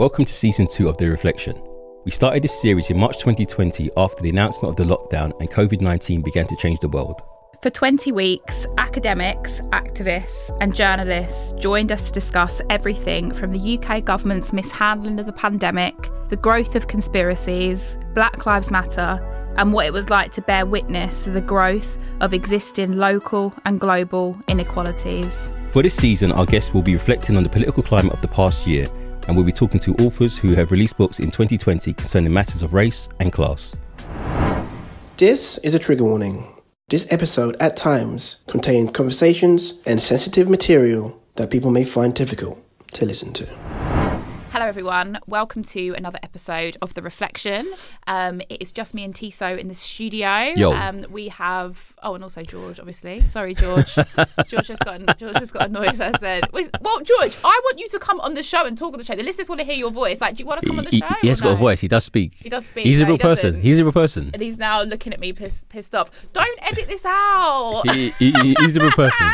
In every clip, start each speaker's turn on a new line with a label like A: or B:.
A: Welcome to season two of The Reflection. We started this series in March 2020 after the announcement of the lockdown and COVID 19 began to change the world.
B: For 20 weeks, academics, activists, and journalists joined us to discuss everything from the UK government's mishandling of the pandemic, the growth of conspiracies, Black Lives Matter, and what it was like to bear witness to the growth of existing local and global inequalities.
A: For this season, our guests will be reflecting on the political climate of the past year and we'll be talking to authors who have released books in 2020 concerning matters of race and class.
C: This is a trigger warning. This episode at times contains conversations and sensitive material that people may find difficult to listen to.
B: Hello, everyone. Welcome to another episode of The Reflection. Um, it is just me and Tiso in the studio.
A: Yo.
B: Um, we have, oh, and also George, obviously. Sorry, George. George just got George just got annoyed. I said, well, George, I want you to come on the show and talk on the show. The listeners want to hear your voice. Like, do you want to come on the
A: He,
B: show?
A: he has
B: or
A: got a voice, he does speak.
B: He does speak.
A: He's a real person. He's a real person.
B: And he's now looking at me pissed, pissed off. Don't edit this out.
A: He, he- he's a real person.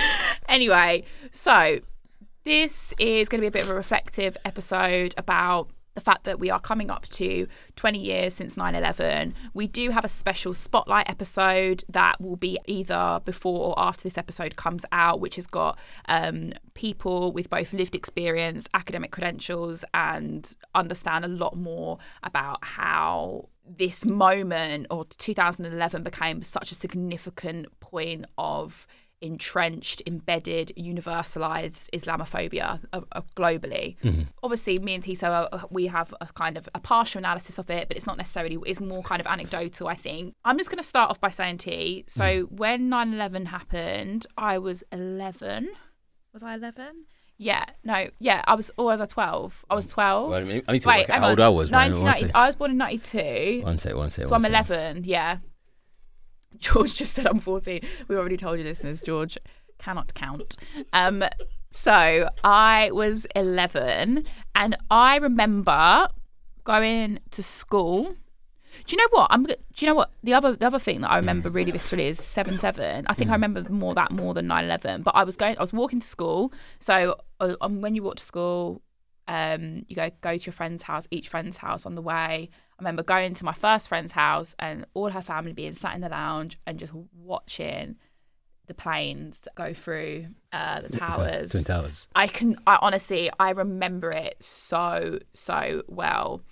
B: anyway, so this is going to be a bit of a reflective episode about the fact that we are coming up to 20 years since 9 11. We do have a special spotlight episode that will be either before or after this episode comes out, which has got um, people with both lived experience, academic credentials, and understand a lot more about how this moment or 2011 became such a significant point of entrenched, embedded, universalized Islamophobia uh, uh, globally. Obviously, me and Tiso, uh, we have a kind of a partial analysis of it, but it's not necessarily, it's more kind of anecdotal, I think. I'm just going to start off by saying, T, so when 9 11 happened, I was 11. Was I 11? Yeah, no, yeah, I was, or was I 12? I was 12.
A: Well, I mean- I need to
B: Wait,
A: work out how old. I was, man.
B: 1990. I was born in 92.
A: One sec, one sec.
B: So
A: one
B: I'm
A: sec.
B: 11, yeah. George just said I'm 14. We already told you, listeners, George cannot count. Um, so I was 11, and I remember going to school. Do you know what? I'm. Do you know what the other the other thing that I remember really viscerally is seven seven. I think I remember more that more than 9-11. But I was going. I was walking to school. So uh, um, when you walk to school, um, you go go to your friend's house, each friend's house on the way. I remember going to my first friend's house and all her family being sat in the lounge and just watching the planes go through uh, the towers.
A: Twin Towers.
B: I can, I honestly, I remember it so, so well.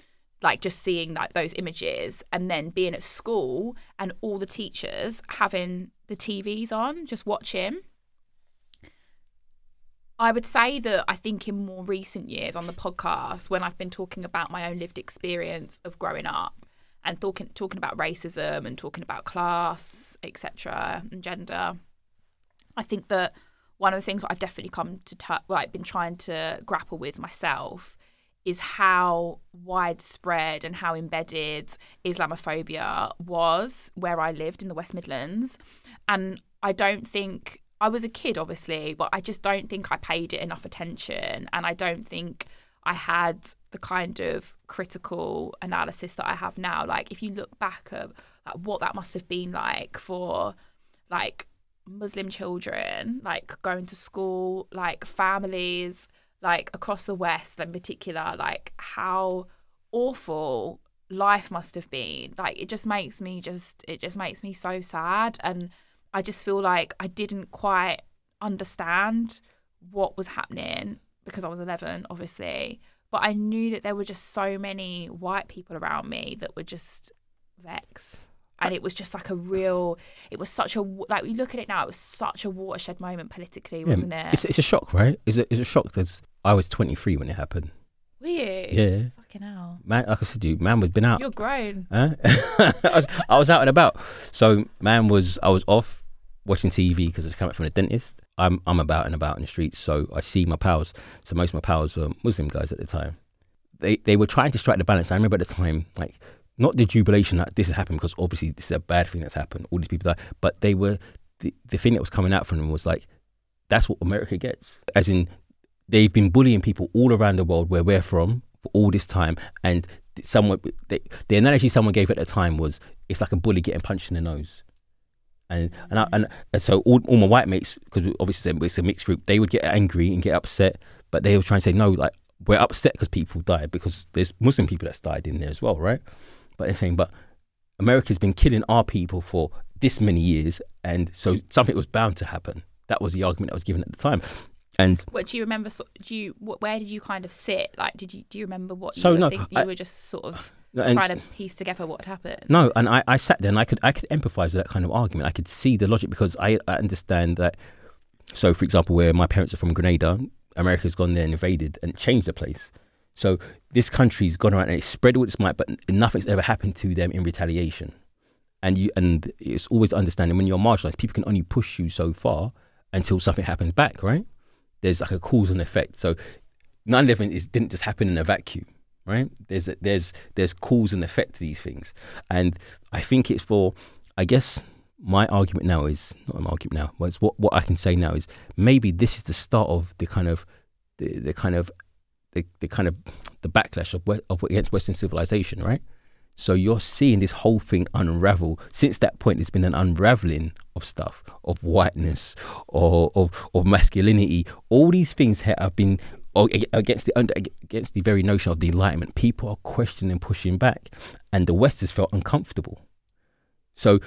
B: Like just seeing like those images and then being at school and all the teachers having the TVs on, just watching. I would say that I think in more recent years on the podcast, when I've been talking about my own lived experience of growing up and talking talking about racism and talking about class, etc., and gender, I think that one of the things that I've definitely come to t- like been trying to grapple with myself is how widespread and how embedded Islamophobia was where I lived in the West Midlands, and I don't think I was a kid, obviously, but I just don't think I paid it enough attention, and I don't think I had the kind of critical analysis that I have now. Like, if you look back at what that must have been like for like Muslim children, like going to school, like families, like across the West in particular, like how awful life must have been. Like it just makes me just it just makes me so sad and I just feel like I didn't quite understand what was happening because I was 11 obviously, but I knew that there were just so many white people around me that were just vex and it was just like a real it was such a like we look at it now it was such a watershed moment politically
A: Yeah,
B: wasn't it
A: It's, it's a shock, right? It's a, it's a shock because I was 23 when it happened.
B: were you
A: Yeah.
B: fucking hell
A: Man, like I said to you, man was been out.
B: you're grown
A: Huh? I, was, I was out and about. So, man was I was off watching TV because I was coming from the dentist. I'm I'm about and about in the streets, so I see my pals. So most of my pals were Muslim guys at the time. They they were trying to strike the balance. I remember at the time, like not the jubilation that this has happened because obviously this is a bad thing that's happened. All these people die, but they were the the thing that was coming out from them was like that's what America gets. As in, they've been bullying people all around the world where we're from for all this time, and someone they, the analogy someone gave at the time was it's like a bully getting punched in the nose. And and, I, and and so all, all my white mates, because obviously it's a mixed group, they would get angry and get upset, but they were trying to say no, like we're upset because people died because there's Muslim people that's died in there as well, right? But they're saying, but America's been killing our people for this many years, and so something was bound to happen. That was the argument that was given at the time. And
B: What do you remember? so- Do you where did you kind of sit? Like, did you do you remember what you
A: So,
B: were
A: no,
B: think, you
A: I-
B: were just sort of
A: and-
B: trying to piece together what had happened?
A: No, and I, I sat there and I could I could empathise with that kind of argument. I could see the logic because I, I understand that. So, for example, where my parents are from Grenada, America's gone there and invaded and changed the place. So this country's gone around and it's spread all its might, but nothing's ever happened to them in retaliation. And you and it's always understanding when you're marginalised, people can only push you so far until something happens back, right? There's like a cause and effect. So 9/11 is didn't just happen in a vacuum, right? There's there's there's cause and effect to these things, and I think it's for, I guess my argument now is not an argument now, but what what I can say now is maybe this is the start of the kind of the, the kind of the, the kind of the backlash of, of against Western civilization, right? So you're seeing this whole thing unravel. Since that point, there's been an unraveling of stuff, of whiteness, or of of masculinity. All these things have been or against the under, against the very notion of the Enlightenment. People are questioning, pushing back, and the West has felt uncomfortable. So,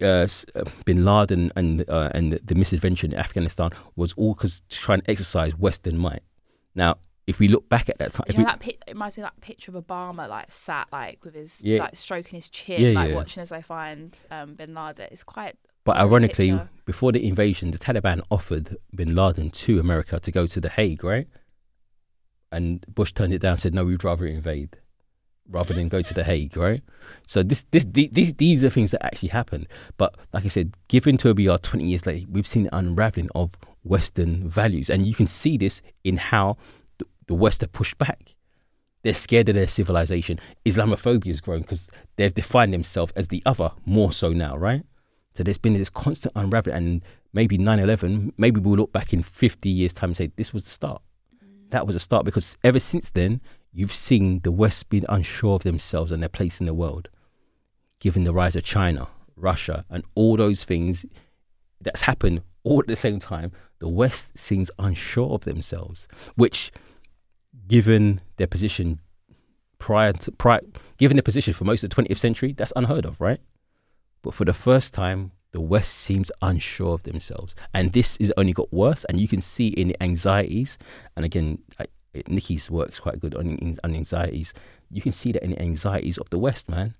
A: uh, uh, Bin Laden and uh, and the, misadventure in Afghanistan was all because trying to exercise Western might. Now, if we look back at that time,
B: Do
A: if
B: you know
A: we,
B: that it reminds me of that picture of Obama like sat like with his
A: Yeah.
B: like stroking his chin,
A: Yeah,
B: like
A: yeah.
B: watching as they find um, Bin Laden. It's quite
A: But ironically,
B: picture.
A: before the invasion, the Taliban offered bin Laden to America to go to The Hague, right? And Bush turned it down, said, no, we'd rather invade rather than go to The Hague, right? So this, this, these, these are things that actually happened. But like I said, given to OBR 20 years later, we've seen the unraveling of Western values. And you can see this in how the, the West have pushed back. They're scared of their civilization. Islamophobia has grown because they've defined themselves as the other more so now, right? So there's been this constant unraveling, and maybe 9/11. Maybe we'll look back in 50 years' time and say this was the start. Mm. That was the start because ever since then, you've seen the West being unsure of themselves and their place in the world, given the rise of China, Russia, and all those things that's happened all at the same time. The West seems unsure of themselves, which, given their position prior to prior, given their position for most of the 20th century, that's unheard of, right? But for the first time, the West seems unsure of themselves. And this has only got worse. And you can see in the anxieties, and again, I, Nikki's work's quite good on, on anxieties. You can see that in the anxieties of the West, man.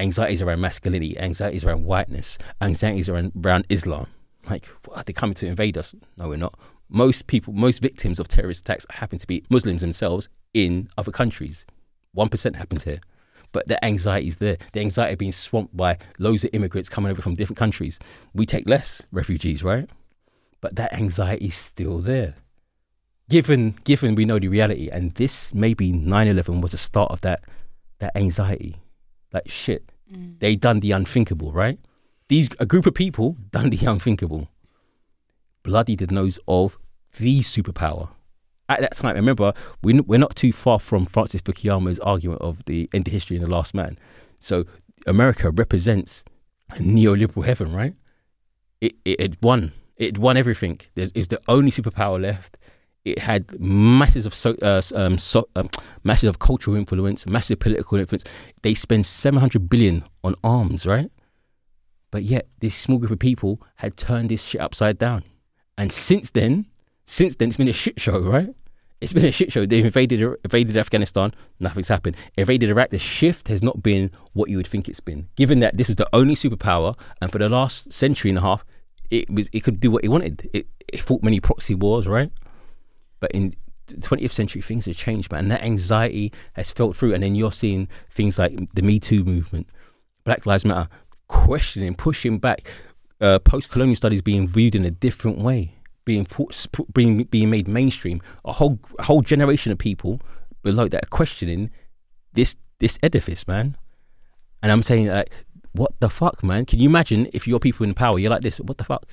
A: Anxieties around masculinity, anxieties around whiteness, anxieties around, around Islam. Like, what, they're coming to invade us. No, we're not. Most people, most victims of terrorist attacks happen to be Muslims themselves in other countries. 1% happens here but the anxiety is there. The anxiety of being swamped by loads of immigrants coming over from different countries. We take less refugees, right? But that anxiety is still there. Given given we know the reality, and this maybe 9-11 was the start of that that anxiety. Like shit. Mm. They done the unthinkable, right? These a group of people done the unthinkable. Bloody the nose of the superpower at that time, remember, we, we're not too far from Francis Fukuyama's argument of the end of history and the last man. So America represents a neoliberal heaven, right? It, it, it won. It won everything. There's, it's the only superpower left. It had masses of so, uh, um, so, um, masses of cultural influence, massive political influence. They spend 700 billion on arms, right? But yet, this small group of people had turned this shit upside down. And since then, since then, it's been a shit show, right? It's been a shit show. They've invaded invaded Afghanistan, nothing's happened. Invaded Iraq, the shift has not been what you would think it's been. Given that this was the only superpower, and for the last century and a half, it was it could do what it wanted. It, it fought many proxy wars, right? But in the 20th century, things have changed, man. And that anxiety has felt through. And then you're seeing things like the Me Too movement, Black Lives Matter, questioning, pushing back, uh, post-colonial studies being viewed in a different way being being being made mainstream. A whole whole generation of people below that are questioning this this edifice, man. And I'm saying like, what the fuck, man? Can you imagine if you're people in power, you're like this? What the fuck?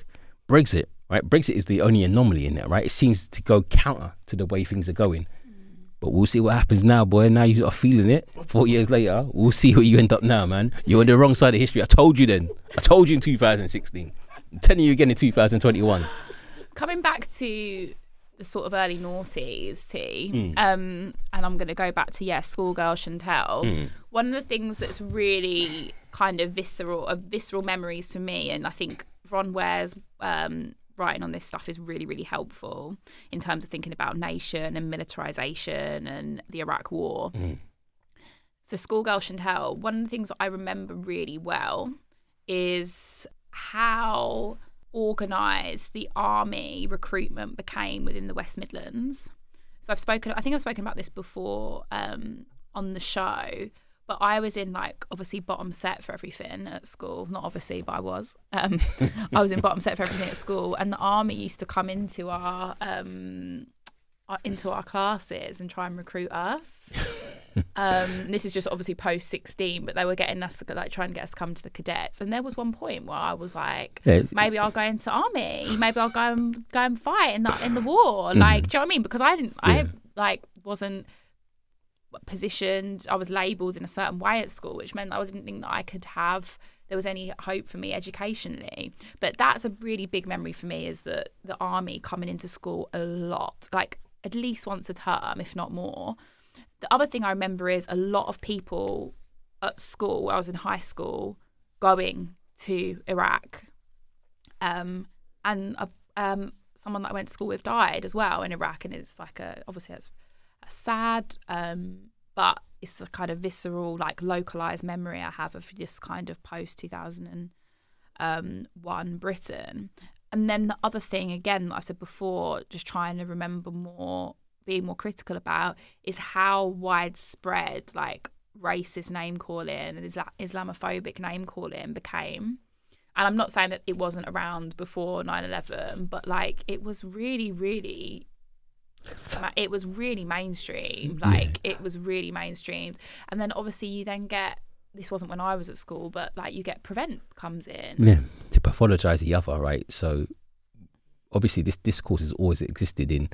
A: Brexit, right? Brexit is the only anomaly in there, right? It seems to go counter to the way things are going. But we'll see what happens now, boy. Now you are feeling it. Four years later, we'll see where you end up now, man. You're on the wrong side of history. I told you then. I told you in 2016. I'm telling you again in 2021.
B: Coming back to the sort of early noughties, T.
A: Mm.
B: Um, and I'm going to go back to yeah, schoolgirl Chantel.
A: Mm.
B: One of the things that's really kind of visceral, uh, visceral memories for me, and I think Vron Ware's um, writing on this stuff is really, really helpful in terms of thinking about nation and militarization and the Iraq War.
A: Mm.
B: So, schoolgirl Chantel, one of the things I remember really well is how organised the army recruitment became within the West Midlands. So I've spoken, I think I've spoken about this before um, on the show, but I was in like obviously bottom set for everything at school. Not obviously, but I was. Um, I was in bottom set for everything at school, and the army used to come into our um, into our classes and try and recruit us. Um, this is just obviously post sixteen, but they were getting us to like trying to get us to come to the cadets. And there was one point where I was like,
A: Yeah,
B: maybe I'll go into army, maybe I'll go and go and fight in the in the war. Like, do you know what I mean? Because I didn't, I like wasn't positioned. I was labelled in a certain way at school, which meant I didn't think that I could have. There was any hope for me educationally, but that's a really big memory for me. Is that the army coming into school a lot, like at least once a term, if not more. The other thing I remember is a lot of people at school. I was in high school, going to Iraq, um, and uh, um, someone that I went to school with died as well in Iraq, and it's like a obviously it's a sad, um, but it's a kind of visceral, like localized memory I have of this kind of post two thousand and um, one Britain. And then the other thing, again, that I said before, just trying to remember more, being more critical about, is how widespread like racist name calling and Isla- Islamophobic name calling became. And I'm not saying that it wasn't around before 9 11, but like it was really, really it was really mainstream. Like it was really mainstream. And then obviously you then get this wasn't when I was at school, but like you get prevent comes in.
A: Yeah, to pathologize the other, right? So obviously, this discourse has always existed in,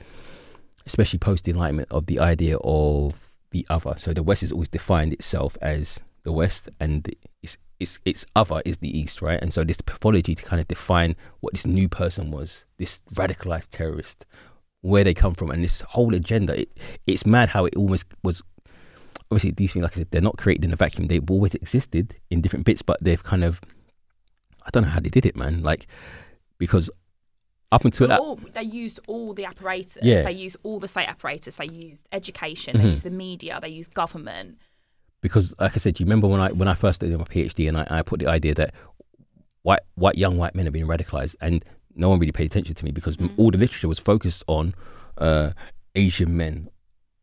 A: especially post Enlightenment, of the idea of the other. So the West has always defined itself as the West, and its its its other is the East, right? And so this pathology to kind of define what this new person was, this radicalized terrorist, where they come from, and this whole agenda. It, it's mad how it almost was obviously these things, like I said, they're not created in a vacuum. They've always existed in different bits, but they've kind of, I don't know how they did it, man. Like, because up until that,
B: all, they used all the apparatus.
A: Yeah.
B: They used all the state apparatus. They used education. They
A: Mhm.
B: used the media. They used government.
A: because like I said, do you remember when I when I first did my PhD and I, I put the idea that white white young white men are being radicalized, and no one really paid attention to me because
B: Mm.
A: all the literature was focused on uh, Asian men.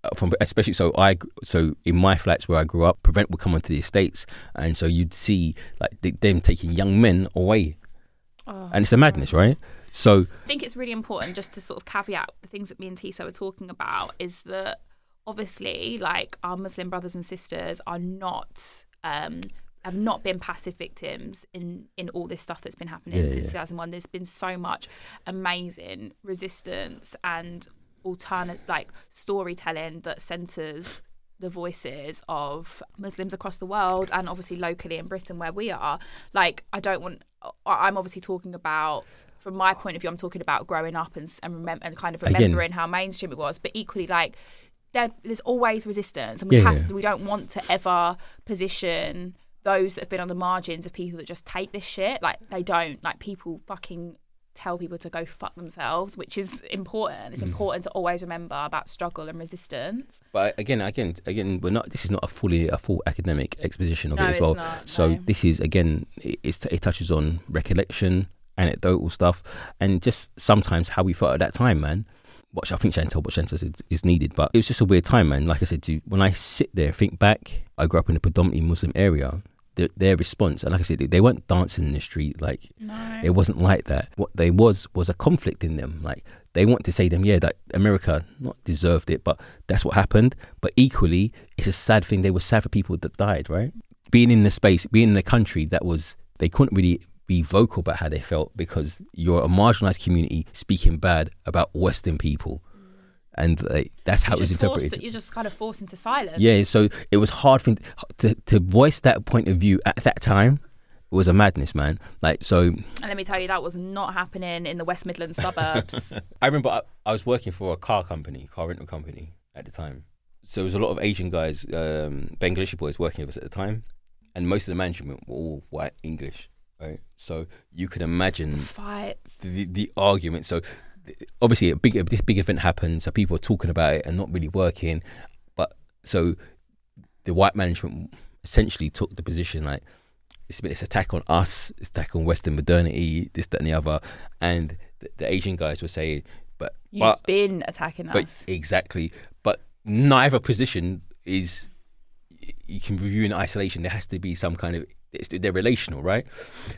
A: uh, From especially so I so in my flats where I grew up, prevent would come onto the estates, and so you'd see like them taking young men away,
B: Oh,
A: and it's a madness, right? So
B: I think it's really important just to sort of caveat the things that me and Tiso were talking about is that obviously, like our Muslim brothers and sisters are not. Um, have not been passive victims in in all this stuff that's been happening
A: Yeah,
B: since
A: yeah.
B: 2001 there's been so much amazing resistance and alternate like storytelling that centers the voices of Muslims across the world and obviously locally in Britain where we are like I don't want I'm obviously talking about from my point of view I'm talking about growing up and and, remem- and kind of
A: Again-
B: remembering how mainstream it was but equally like there, there's always resistance and we
A: Yeah,
B: have
A: yeah.
B: we don't want to ever position those that have been on the margins of people that just take this shit like they don't like people fucking tell people to go fuck themselves which is important it's
A: Mm.
B: important to always remember about struggle and resistance
A: But again, again, again, we're not. This is not a fully a full academic exposition of
B: No,
A: it as well.
B: not,
A: so
B: no.
A: this is again, it, it's, it touches on recollection, anecdotal stuff, and just sometimes how we felt at that time, man. What I think Chantel, what Chantel said is needed, but it was just a weird time, man. Like I said, to when I sit there, think back, I grew up in a predominantly Muslim area. Their, their response, and like I said, they weren't dancing in the street like
B: no
A: it wasn't like that. What they was was a conflict in them. Like they want to say them, yeah, that America not deserved it, but that's what happened. But equally, it's a sad thing. They were sad for people that died, right? Being in the space, being in a country that was they couldn't really be vocal about how they felt because you're a marginalized community speaking bad about Western people, and like, that's how
B: you're
A: it was interpreted.
B: to, you're just kind of forced into silence
A: Yeah, so it was hard for to to voice that point of view at that time was a madness, man. Like so,
B: And let me tell you, that was not happening in the West Midlands suburbs.
A: I remember I, I was working for a car company, car rental company at the time. So there was a lot of Asian guys, um, Bangladeshi boys working with us at the time, and most of the management were all white English, right? So you could imagine
B: Fights.
A: the, the argument. So obviously, a big this big event happened, so people are talking about it and not really working. But so the white management essentially took the position like it's been this attack on us, it's attack on Western modernity, this, that, and the other. And the, the Asian guys were saying, but
B: You've
A: but
B: been attacking
A: but
B: us.
A: exactly, but neither position is you can review in isolation. There has to be some kind of it's, they're relational, right?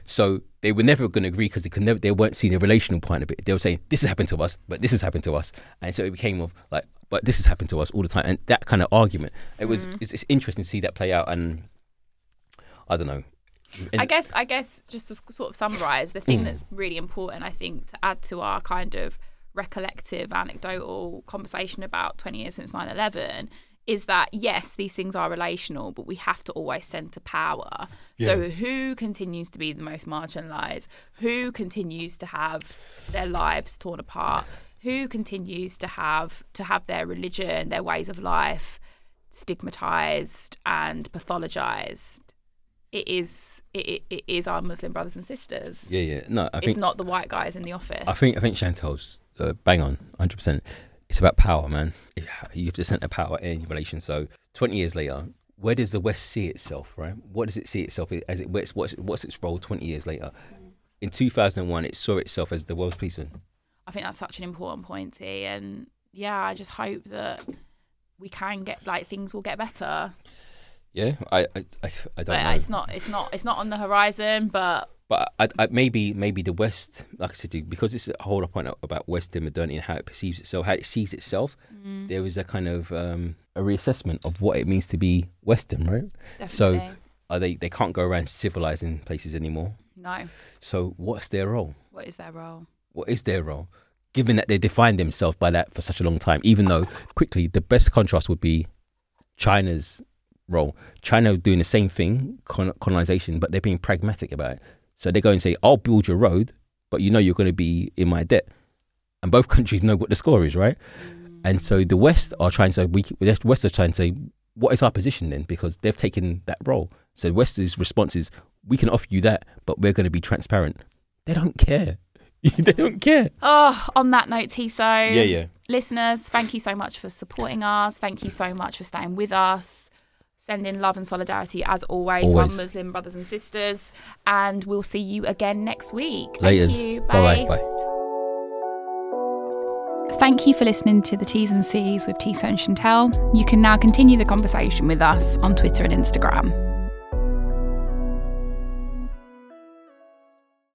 A: So they were never going to agree because they could never they weren't seeing the relational point of it. They were saying this has happened to us, but this has happened to us, and so it became of like, but this has happened to us all the time, and that kind of argument. It was it's, it's interesting to see that play out, and I don't know. And-
B: I guess I guess just to sort of summarize the thing
A: Mm.
B: that's really important I think to add to our kind of recollective anecdotal conversation about 20 years since 9/11 is that yes these things are relational but we have to always center power so who continues to be the most marginalized who continues to have their lives torn apart who continues to have to have their religion their ways of life stigmatized and pathologized it is it, it, it is our Muslim brothers and sisters.
A: yeah, yeah, no, I
B: it's
A: think
B: not the white guys in the office.
A: I think I think Chantel's uh, bang on, hundred percent. It's about power, man. You have to center power in relation. So, twenty years later, where does the West see itself? Right? What does it see itself as? It what's what's, what's its role twenty years later? In two thousand and one, it saw itself as the world's policeman.
B: I think that's such an important point, T. And yeah, I just hope that we can get like things will get better.
A: Yeah, I I, I, I don't
B: But
A: know.
B: it's not it's not it's not on the horizon. But
A: But I, I, maybe maybe the West, like I said, because it's a whole point about Western modernity and how it perceives itself, how it sees itself.
B: Mm.
A: There is a kind of um, a reassessment of what it means to be Western, right?
B: definitely
A: Are they they can't go around civilizing places anymore.
B: no.
A: So what's their role?
B: What is their role?
A: What is their role? Given that they defined themselves by that for such a long time, even though quickly the best contrast would be China's role. China doing the same thing, colonization, but they're being pragmatic about it. So they go and say, "I'll build your road, but you know you're going to be in my debt." And both countries know what the score is, right? Mm. And so the West are trying to say, we, the West are trying to say, what is our position then? Because they've taken that role. So the West's response is, we can offer you that, but we're going to be transparent. They don't care. they don't care.
B: Oh, on that note, Tiso.
A: Yeah, yeah.
B: Listeners, thank you so much for supporting us. Thank you so much for staying with us. Sending love and solidarity as always,
A: Always.
B: one Muslim brothers and sisters. And we'll see you again next week. Thank
A: Later.
B: you.
A: Bye bye.
B: Thank you for listening to the T's and C's with Tiso and Chantel. You can now continue the conversation with us on Twitter and Instagram.